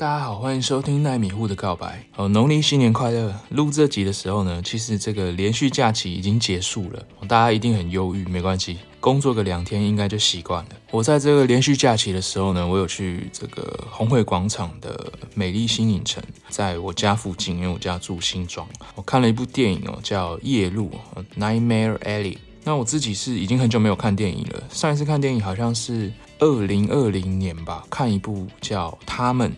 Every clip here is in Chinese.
大家好，欢迎收听奈米户的告白。哦，农历新年快乐！录这集的时候呢，其实这个连续假期已经结束了，大家一定很忧郁，没关系，工作个两天应该就习惯了。我在这个连续假期的时候呢，我有去这个红会广场的美丽新影城，在我家附近，因为我家住新庄，我看了一部电影哦，叫《夜路》（Nightmare Alley）。那我自己是已经很久没有看电影了，上一次看电影好像是二零二零年吧，看一部叫《他们》。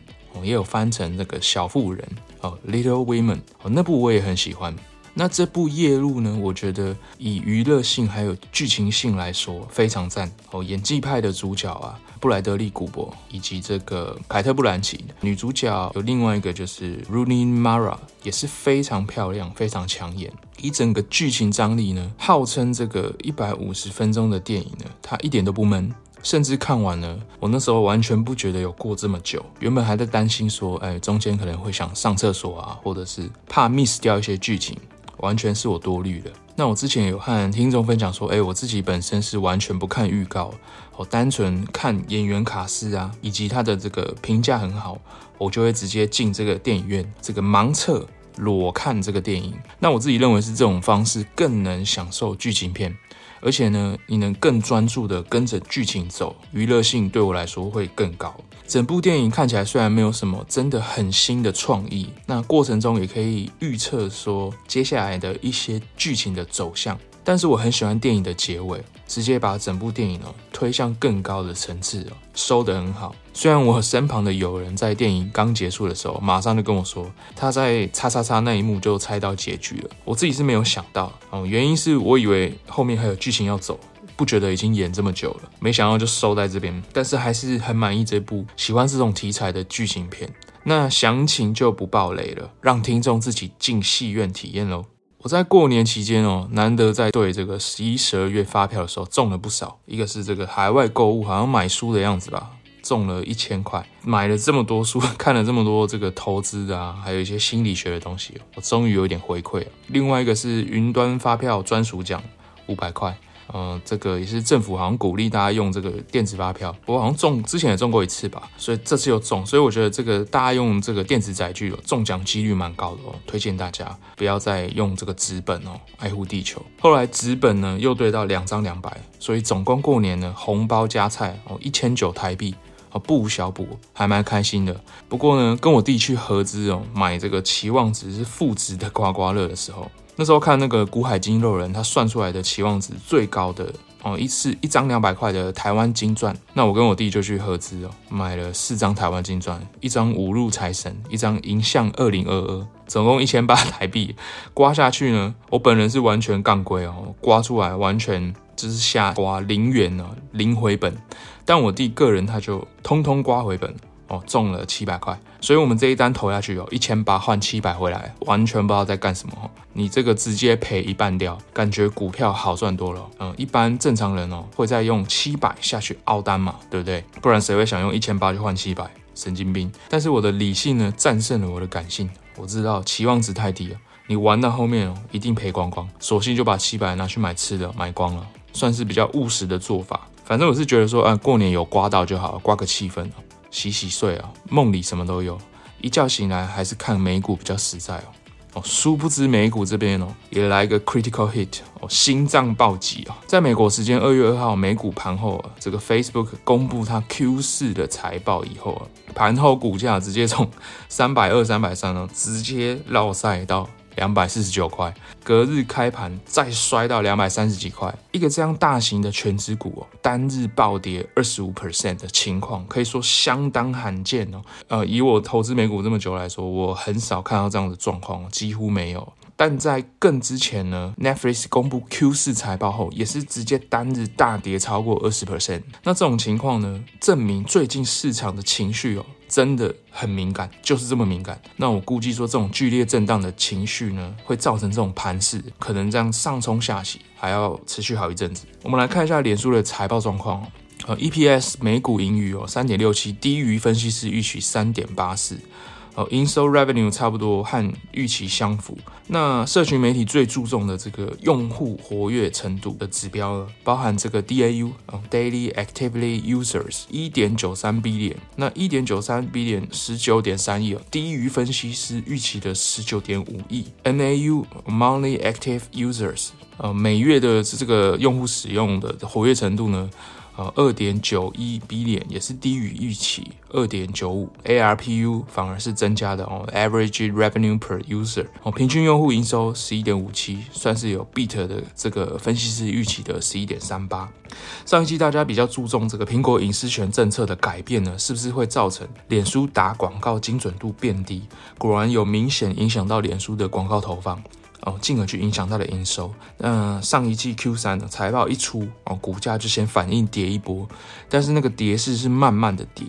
也有翻成那个小妇人哦，Little Women 哦，那部我也很喜欢。那这部夜路呢，我觉得以娱乐性还有剧情性来说非常赞哦。演技派的主角啊，布莱德利·古伯以及这个凯特·布兰奇，女主角有另外一个就是 Rooney Mara，也是非常漂亮、非常抢眼。以整个剧情张力呢，号称这个一百五十分钟的电影呢，它一点都不闷。甚至看完了，我那时候完全不觉得有过这么久。原本还在担心说，哎，中间可能会想上厕所啊，或者是怕 miss 掉一些剧情，完全是我多虑了。那我之前有和听众分享说，哎，我自己本身是完全不看预告，我单纯看演员卡司啊，以及他的这个评价很好，我就会直接进这个电影院，这个盲测裸看这个电影。那我自己认为是这种方式更能享受剧情片。而且呢，你能更专注的跟着剧情走，娱乐性对我来说会更高。整部电影看起来虽然没有什么真的很新的创意，那过程中也可以预测说接下来的一些剧情的走向。但是我很喜欢电影的结尾，直接把整部电影哦推向更高的层次哦，收得很好。虽然我身旁的友人在电影刚结束的时候，马上就跟我说他在叉叉叉那一幕就猜到结局了，我自己是没有想到哦，原因是我以为后面还有剧情要走，不觉得已经演这么久了，没想到就收在这边。但是还是很满意这部喜欢这种题材的剧情片。那详情就不爆雷了，让听众自己进戏院体验喽。我在过年期间哦，难得在对这个十一、十二月发票的时候中了不少。一个是这个海外购物，好像买书的样子吧，中了一千块。买了这么多书，看了这么多这个投资的啊，还有一些心理学的东西，我终于有点回馈了。另外一个是云端发票专属奖，五百块。呃，这个也是政府好像鼓励大家用这个电子发票，我好像中之前也中过一次吧，所以这次又中，所以我觉得这个大家用这个电子载具哦，中奖几率蛮高的哦，推荐大家不要再用这个纸本哦，爱护地球。后来纸本呢又兑到两张两百，所以总共过年呢红包加菜哦一千九台币哦，不无小补，还蛮开心的。不过呢，跟我弟去合资哦买这个期望值是负值的刮刮乐的时候。那时候看那个古海金肉人，他算出来的期望值最高的哦，一次一张两百块的台湾金钻。那我跟我弟就去合资哦，买了四张台湾金钻，一张五路财神，一张银象二零二二，总共一千八台币。刮下去呢，我本人是完全杠龟哦，刮出来完全就是下刮零元哦，零回本。但我弟个人他就通通刮回本。哦，中了七百块，所以我们这一单投下去有，一千八换七百回来，完全不知道在干什么。你这个直接赔一半掉，感觉股票好赚多了。嗯，一般正常人哦会再用七百下去凹单嘛，对不对？不然谁会想用一千八去换七百？神经病！但是我的理性呢战胜了我的感性，我知道期望值太低了，你玩到后面哦一定赔光光，索性就把七百拿去买吃的，买光了，算是比较务实的做法。反正我是觉得说，啊，过年有刮到就好，刮个气氛洗洗睡啊，梦里什么都有，一觉醒来还是看美股比较实在哦。哦，殊不知美股这边哦也来一个 critical hit 哦，心脏暴击啊！在美国时间二月二号美股盘后啊，这个 Facebook 公布它 Q 四的财报以后啊，盘后股价直接从三百二、三百三哦，直接绕赛到。两百四十九块，隔日开盘再摔到两百三十几块，一个这样大型的权值股哦，单日暴跌二十五 percent 的情况，可以说相当罕见哦。呃，以我投资美股这么久来说，我很少看到这样的状况，几乎没有。但在更之前呢，Netflix 公布 Q 四财报后，也是直接单日大跌超过二十 percent。那这种情况呢，证明最近市场的情绪哦。真的很敏感，就是这么敏感。那我估计说，这种剧烈震荡的情绪呢，会造成这种盘势，可能这样上冲下洗，还要持续好一阵子。我们来看一下脸书的财报状况。呃，EPS 每股盈余哦，三点六七，低于分析师预期三点八四。哦，营收 revenue 差不多和预期相符。那社群媒体最注重的这个用户活跃程度的指标呢，包含这个 DAU 啊，Daily Actively Users 一点九三 billion，那一点九三 billion 十九点三亿，低于分析师预期的十九点五亿。MAU Monthly Active Users 呃，每月的这个用户使用的活跃程度呢？呃，二点九一 B 点也是低于预期，二点九五 ARPU 反而是增加的哦，Average Revenue Per User 哦，平均用户营收十一点五七，算是有 beat 的这个分析师预期的十一点三八。上一期大家比较注重这个苹果隐私权政策的改变呢，是不是会造成脸书打广告精准度变低？果然有明显影响到脸书的广告投放。哦，进而去影响它的营收。那上一季 Q 三的财报一出，哦，股价就先反应跌一波，但是那个跌势是慢慢的跌。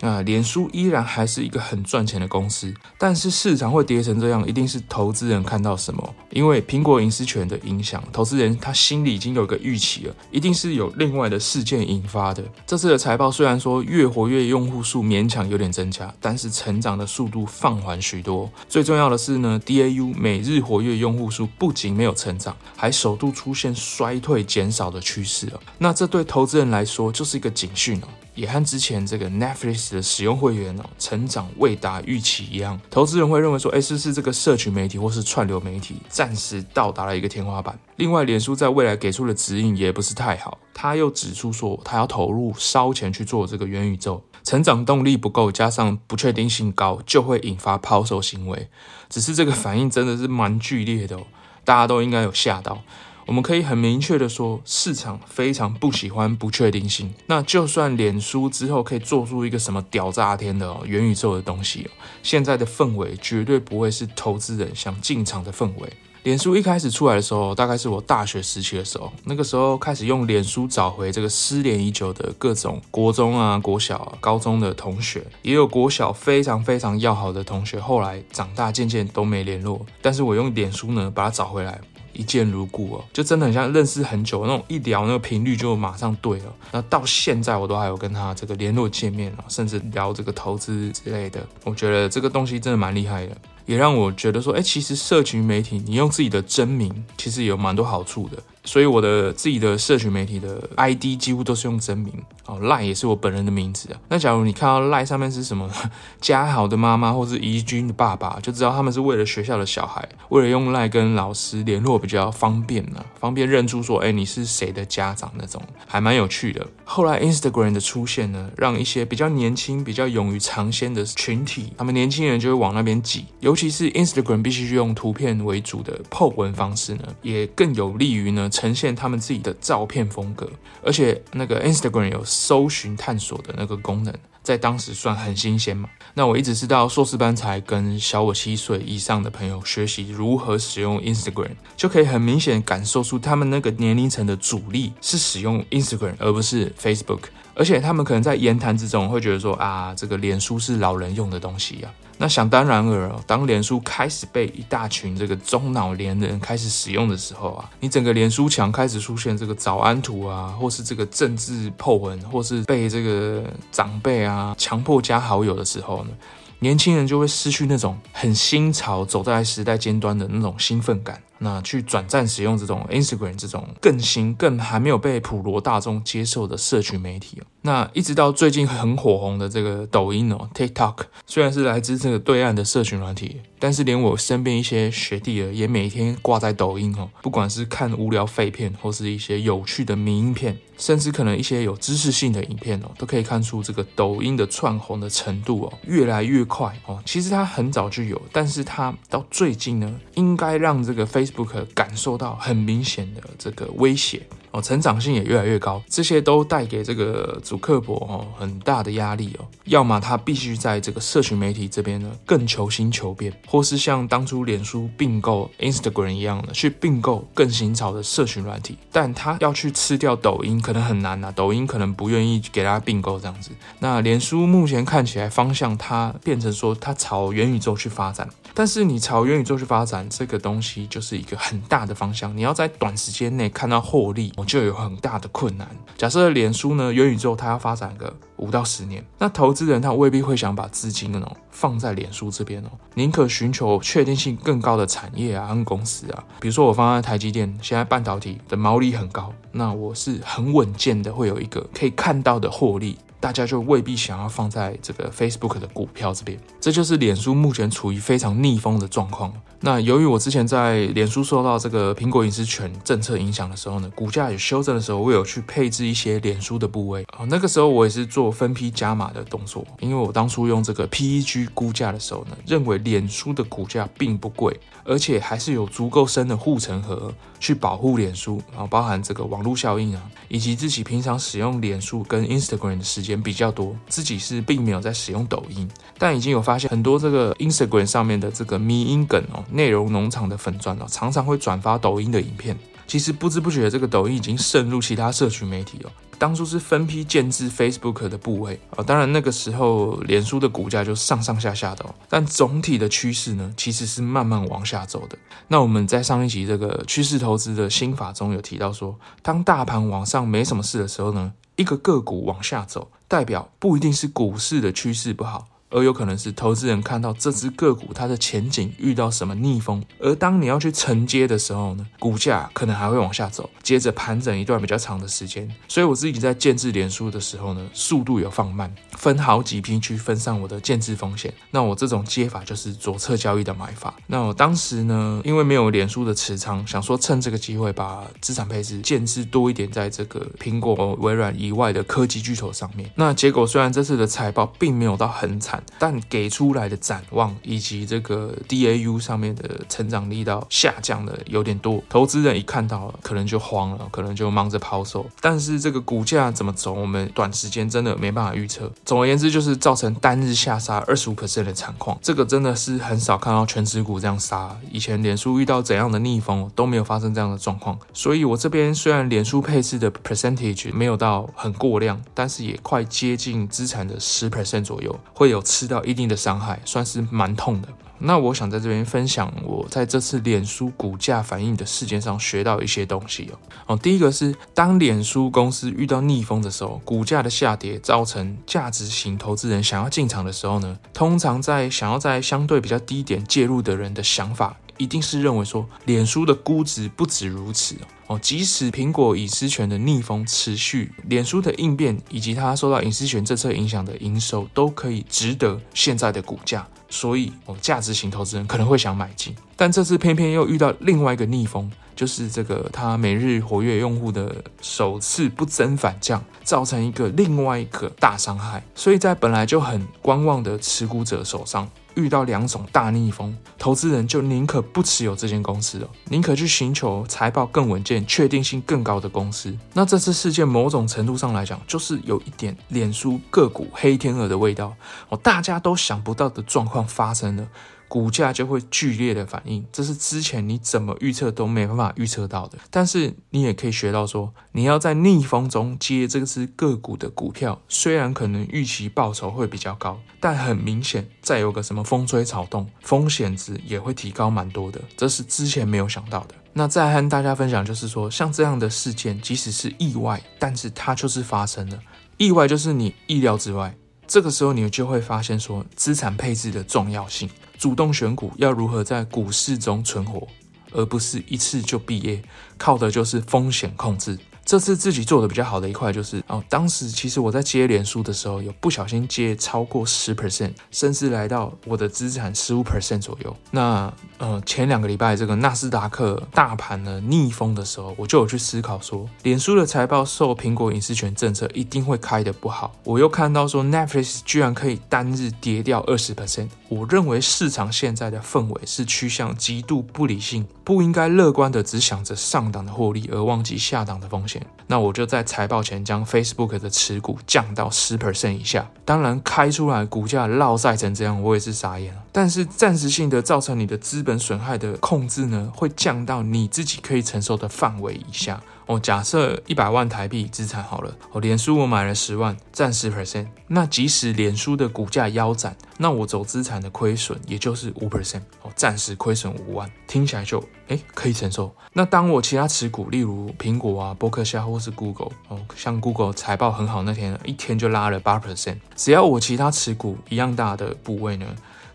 那脸书依然还是一个很赚钱的公司，但是市场会跌成这样，一定是投资人看到什么？因为苹果隐私权的影响，投资人他心里已经有个预期了，一定是有另外的事件引发的。这次的财报虽然说月活跃用户数勉强有点增加，但是成长的速度放缓许多。最重要的是呢，DAU 每日活跃用户数不仅没有成长，还首度出现衰退减少的趋势了。那这对投资人来说就是一个警讯哦。也和之前这个 Netflix 的使用会员哦成长未达预期一样，投资人会认为说，哎，是不是这个社群媒体或是串流媒体暂时到达了一个天花板？另外，脸书在未来给出的指引也不是太好，他又指出说，他要投入烧钱去做这个元宇宙，成长动力不够，加上不确定性高，就会引发抛售行为。只是这个反应真的是蛮剧烈的哦，大家都应该有吓到。我们可以很明确的说，市场非常不喜欢不确定性。那就算脸书之后可以做出一个什么屌炸天的哦，元宇宙的东西，现在的氛围绝对不会是投资人想进场的氛围。脸书一开始出来的时候，大概是我大学时期的时候，那个时候开始用脸书找回这个失联已久的各种国中啊、国小啊、高中的同学，也有国小非常非常要好的同学，后来长大渐渐都没联络，但是我用脸书呢把它找回来。一见如故哦，就真的很像认识很久那种，一聊那个频率就马上对了。那到现在我都还有跟他这个联络见面啊，甚至聊这个投资之类的。我觉得这个东西真的蛮厉害的，也让我觉得说，哎，其实社群媒体你用自己的真名，其实有蛮多好处的。所以我的自己的社群媒体的 ID 几乎都是用真名哦，Line 也是我本人的名字啊。那假如你看到 Line 上面是什么 嘉豪的妈妈或是怡君的爸爸，就知道他们是为了学校的小孩，为了用 Line 跟老师联络比较方便呢、方便认出说，哎，你是谁的家长那种，还蛮有趣的。后来 Instagram 的出现呢，让一些比较年轻、比较勇于尝鲜的群体，他们年轻人就会往那边挤，尤其是 Instagram 必须用图片为主的 po 文方式呢，也更有利于呢。呈现他们自己的照片风格，而且那个 Instagram 有搜寻探索的那个功能，在当时算很新鲜嘛。那我一直是到硕士班才跟小我七岁以上的朋友学习如何使用 Instagram，就可以很明显感受出他们那个年龄层的主力是使用 Instagram 而不是 Facebook，而且他们可能在言谈之中会觉得说啊，这个脸书是老人用的东西呀、啊。那想当然尔，当脸书开始被一大群这个中老年人开始使用的时候啊，你整个脸书墙开始出现这个早安图啊，或是这个政治破文，或是被这个长辈啊强迫加好友的时候呢，年轻人就会失去那种很新潮、走在时代尖端的那种兴奋感。那去转战使用这种 Instagram 这种更新、更还没有被普罗大众接受的社群媒体。那一直到最近很火红的这个抖音哦，TikTok，虽然是来自这个对岸的社群软体，但是连我身边一些学弟儿也每天挂在抖音哦，不管是看无聊废片，或是一些有趣的迷因片，甚至可能一些有知识性的影片哦，都可以看出这个抖音的窜红的程度哦，越来越快哦。其实它很早就有，但是它到最近呢，应该让这个 Face 不可感受到很明显的这个威胁。哦，成长性也越来越高，这些都带给这个祖克伯哦很大的压力哦。要么他必须在这个社群媒体这边呢更求新求变，或是像当初脸书并购 Instagram 一样的去并购更新潮的社群软体，但他要去吃掉抖音可能很难呐，抖音可能不愿意给他并购这样子。那脸书目前看起来方向，它变成说它朝元宇宙去发展。但是你朝元宇宙去发展这个东西，就是一个很大的方向。你要在短时间内看到获利，就有很大的困难。假设脸书呢，元宇宙它要发展个五到十年，那投资人他未必会想把资金呢放在脸书这边哦，宁可寻求确定性更高的产业啊跟公司啊，比如说我放在台积电，现在半导体的毛利很高，那我是很稳健的，会有一个可以看到的获利。大家就未必想要放在这个 Facebook 的股票这边，这就是脸书目前处于非常逆风的状况。那由于我之前在脸书受到这个苹果隐私权政策影响的时候呢，股价有修正的时候，我有去配置一些脸书的部位。哦，那个时候我也是做分批加码的动作，因为我当初用这个 PEG 估价的时候呢，认为脸书的股价并不贵，而且还是有足够深的护城河去保护脸书，然后包含这个网络效应啊，以及自己平常使用脸书跟 Instagram 的时间。比较多，自己是并没有在使用抖音，但已经有发现很多这个 Instagram 上面的这个迷因梗哦，内容农场的粉钻哦，常常会转发抖音的影片。其实不知不觉，这个抖音已经渗入其他社群媒体哦。当初是分批建置 Facebook 的部位啊，当然那个时候脸书的股价就上上下下的哦，但总体的趋势呢，其实是慢慢往下走的。那我们在上一集这个趋势投资的心法中有提到说，当大盘往上没什么事的时候呢，一个个股往下走，代表不一定是股市的趋势不好。而有可能是投资人看到这只个股它的前景遇到什么逆风，而当你要去承接的时候呢，股价可能还会往下走，接着盘整一段比较长的时间。所以我自己在建制脸书的时候呢，速度有放慢，分好几批去分散我的建制风险。那我这种接法就是左侧交易的买法。那我当时呢，因为没有脸书的持仓，想说趁这个机会把资产配置建制多一点在这个苹果、微软以外的科技巨头上面。那结果虽然这次的财报并没有到很惨。但给出来的展望以及这个 DAU 上面的成长力道下降的有点多，投资人一看到可能就慌了，可能就忙着抛售。但是这个股价怎么走，我们短时间真的没办法预测。总而言之，就是造成单日下杀二十五%的惨况，这个真的是很少看到权值股这样杀。以前脸书遇到怎样的逆风都没有发生这样的状况，所以我这边虽然脸书配置的 percentage 没有到很过量，但是也快接近资产的十 percent 左右，会有吃到一定的伤害，算是蛮痛的。那我想在这边分享我在这次脸书股价反应的事件上学到一些东西哦。哦，第一个是当脸书公司遇到逆风的时候，股价的下跌造成价值型投资人想要进场的时候呢，通常在想要在相对比较低点介入的人的想法，一定是认为说脸书的估值不止如此哦。即使苹果隐私权的逆风持续，脸书的应变以及它受到隐私权政策影响的营收都可以值得现在的股价。所以，哦，价值型投资人可能会想买进，但这次偏偏又遇到另外一个逆风，就是这个它每日活跃用户的首次不增反降，造成一个另外一个大伤害。所以在本来就很观望的持股者手上，遇到两种大逆风，投资人就宁可不持有这间公司了，宁可去寻求财报更稳健、确定性更高的公司。那这次事件某种程度上来讲，就是有一点脸书个股黑天鹅的味道哦，大家都想不到的状况发生了。股价就会剧烈的反应，这是之前你怎么预测都没办法预测到的。但是你也可以学到说，你要在逆风中接这只个股的股票，虽然可能预期报酬会比较高，但很明显再有个什么风吹草动，风险值也会提高蛮多的。这是之前没有想到的。那再和大家分享就是说，像这样的事件，即使是意外，但是它就是发生了。意外就是你意料之外，这个时候你就会发现说，资产配置的重要性。主动选股要如何在股市中存活，而不是一次就毕业，靠的就是风险控制。这次自己做的比较好的一块就是哦，当时其实我在接连输的时候，有不小心接超过十 percent，甚至来到我的资产十五 percent 左右。那呃前两个礼拜这个纳斯达克大盘呢逆风的时候，我就有去思考说，脸书的财报受苹果隐私权政策一定会开得不好。我又看到说 Netflix 居然可以单日跌掉二十 percent，我认为市场现在的氛围是趋向极度不理性，不应该乐观的只想着上档的获利，而忘记下档的风险。那我就在财报前将 Facebook 的持股降到十 percent 以下。当然，开出来股价落赛成这样，我也是傻眼了。但是暂时性的造成你的资本损害的控制呢，会降到你自己可以承受的范围以下。哦，假设一百万台币资产好了，哦，脸书我买了十万，占十 percent。那即使脸书的股价腰斩，那我走资产的亏损也就是五 percent，哦，暂时亏损五万，听起来就哎可以承受。那当我其他持股，例如苹果啊、波克夏或是 Google，哦，像 Google 财报很好那天，一天就拉了八 percent，只要我其他持股一样大的部位呢，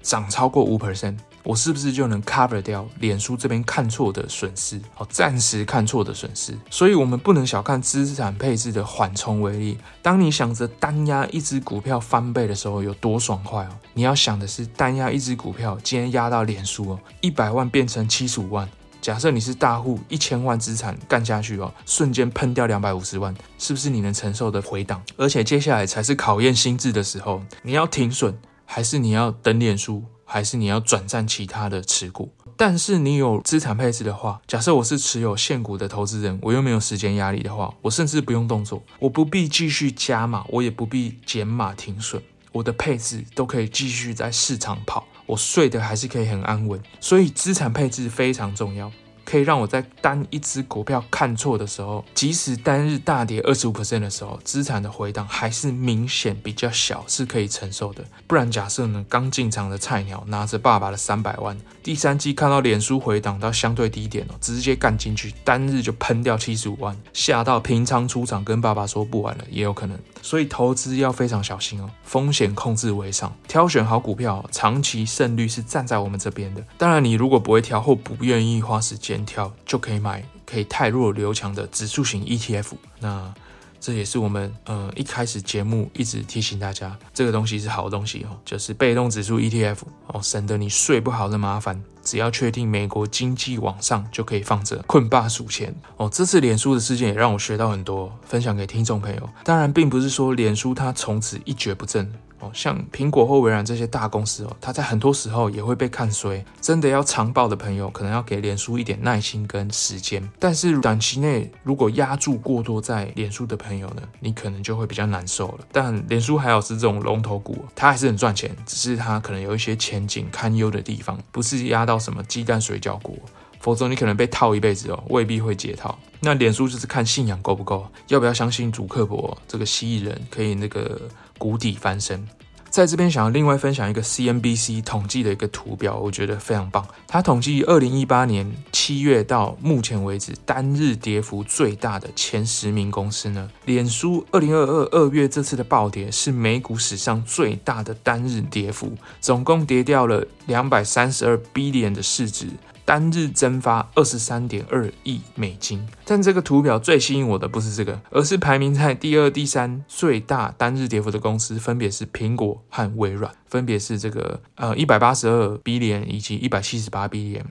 涨超过五 percent。我是不是就能 cover 掉脸书这边看错的损失？好，暂时看错的损失。所以，我们不能小看资产配置的缓冲威力。当你想着单押一只股票翻倍的时候，有多爽快哦！你要想的是，单押一只股票，今天压到脸书哦，一百万变成七十五万。假设你是大户，一千万资产干下去哦，瞬间喷掉两百五十万，是不是你能承受的回档？而且接下来才是考验心智的时候，你要停损，还是你要等脸书？还是你要转战其他的持股，但是你有资产配置的话，假设我是持有现股的投资人，我又没有时间压力的话，我甚至不用动作，我不必继续加码，我也不必减码停损，我的配置都可以继续在市场跑，我睡得还是可以很安稳，所以资产配置非常重要。可以让我在单一只股票看错的时候，即使单日大跌二十五 percent 的时候，资产的回档还是明显比较小，是可以承受的。不然假设呢，刚进场的菜鸟拿着爸爸的三百万，第三季看到脸书回档到相对低点哦，直接干进去，单日就喷掉七十五万，吓到平仓出场，跟爸爸说不玩了，也有可能。所以投资要非常小心哦，风险控制为上，挑选好股票，长期胜率是站在我们这边的。当然，你如果不会挑或不愿意花时间。挑就可以买，可以汰弱留强的指数型 ETF。那这也是我们呃一开始节目一直提醒大家，这个东西是好东西哦，就是被动指数 ETF 哦，省得你睡不好的麻烦。只要确定美国经济往上，就可以放着困霸数钱哦。这次脸书的事件也让我学到很多，分享给听众朋友。当然，并不是说脸书它从此一蹶不振。像苹果或微软这些大公司哦，它在很多时候也会被看衰。真的要长抱的朋友，可能要给脸书一点耐心跟时间。但是短期内如果压注过多在脸书的朋友呢，你可能就会比较难受了。但脸书还好是这种龙头股，它还是很赚钱，只是它可能有一些前景堪忧的地方，不是压到什么鸡蛋水饺股，否则你可能被套一辈子哦，未必会解套。那脸书就是看信仰够不够，要不要相信主克伯这个蜥蜴人可以那个。谷底翻身，在这边想要另外分享一个 CNBC 统计的一个图表，我觉得非常棒。它统计二零一八年七月到目前为止单日跌幅最大的前十名公司呢，脸书二零二二二月这次的暴跌是美股史上最大的单日跌幅，总共跌掉了两百三十二 billion 的市值。单日蒸发二十三点二亿美金，但这个图表最吸引我的不是这个，而是排名在第二、第三最大单日跌幅的公司，分别是苹果和微软，分别是这个呃一百八十二 b 点以及一百七十八 b 点。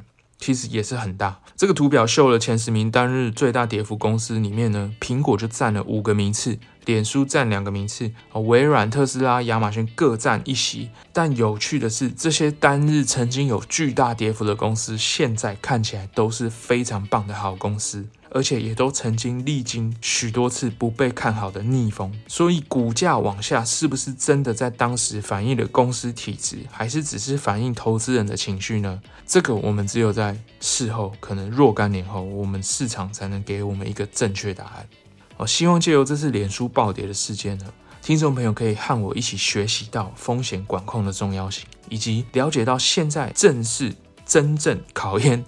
其实也是很大。这个图表秀了前十名单日最大跌幅公司里面呢，苹果就占了五个名次，脸书占两个名次，啊微软、特斯拉、亚马逊各占一席。但有趣的是，这些单日曾经有巨大跌幅的公司，现在看起来都是非常棒的好公司。而且也都曾经历经许多次不被看好的逆风，所以股价往下是不是真的在当时反映了公司体质，还是只是反映投资人的情绪呢？这个我们只有在事后，可能若干年后，我们市场才能给我们一个正确答案。我希望借由这次脸书暴跌的事件呢，听众朋友可以和我一起学习到风险管控的重要性，以及了解到现在正是真正考验。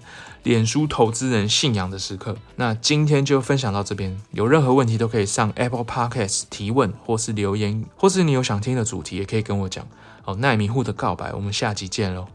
脸书投资人信仰的时刻，那今天就分享到这边。有任何问题都可以上 Apple Podcast 提问，或是留言，或是你有想听的主题，也可以跟我讲。好，奈米户的告白，我们下集见喽。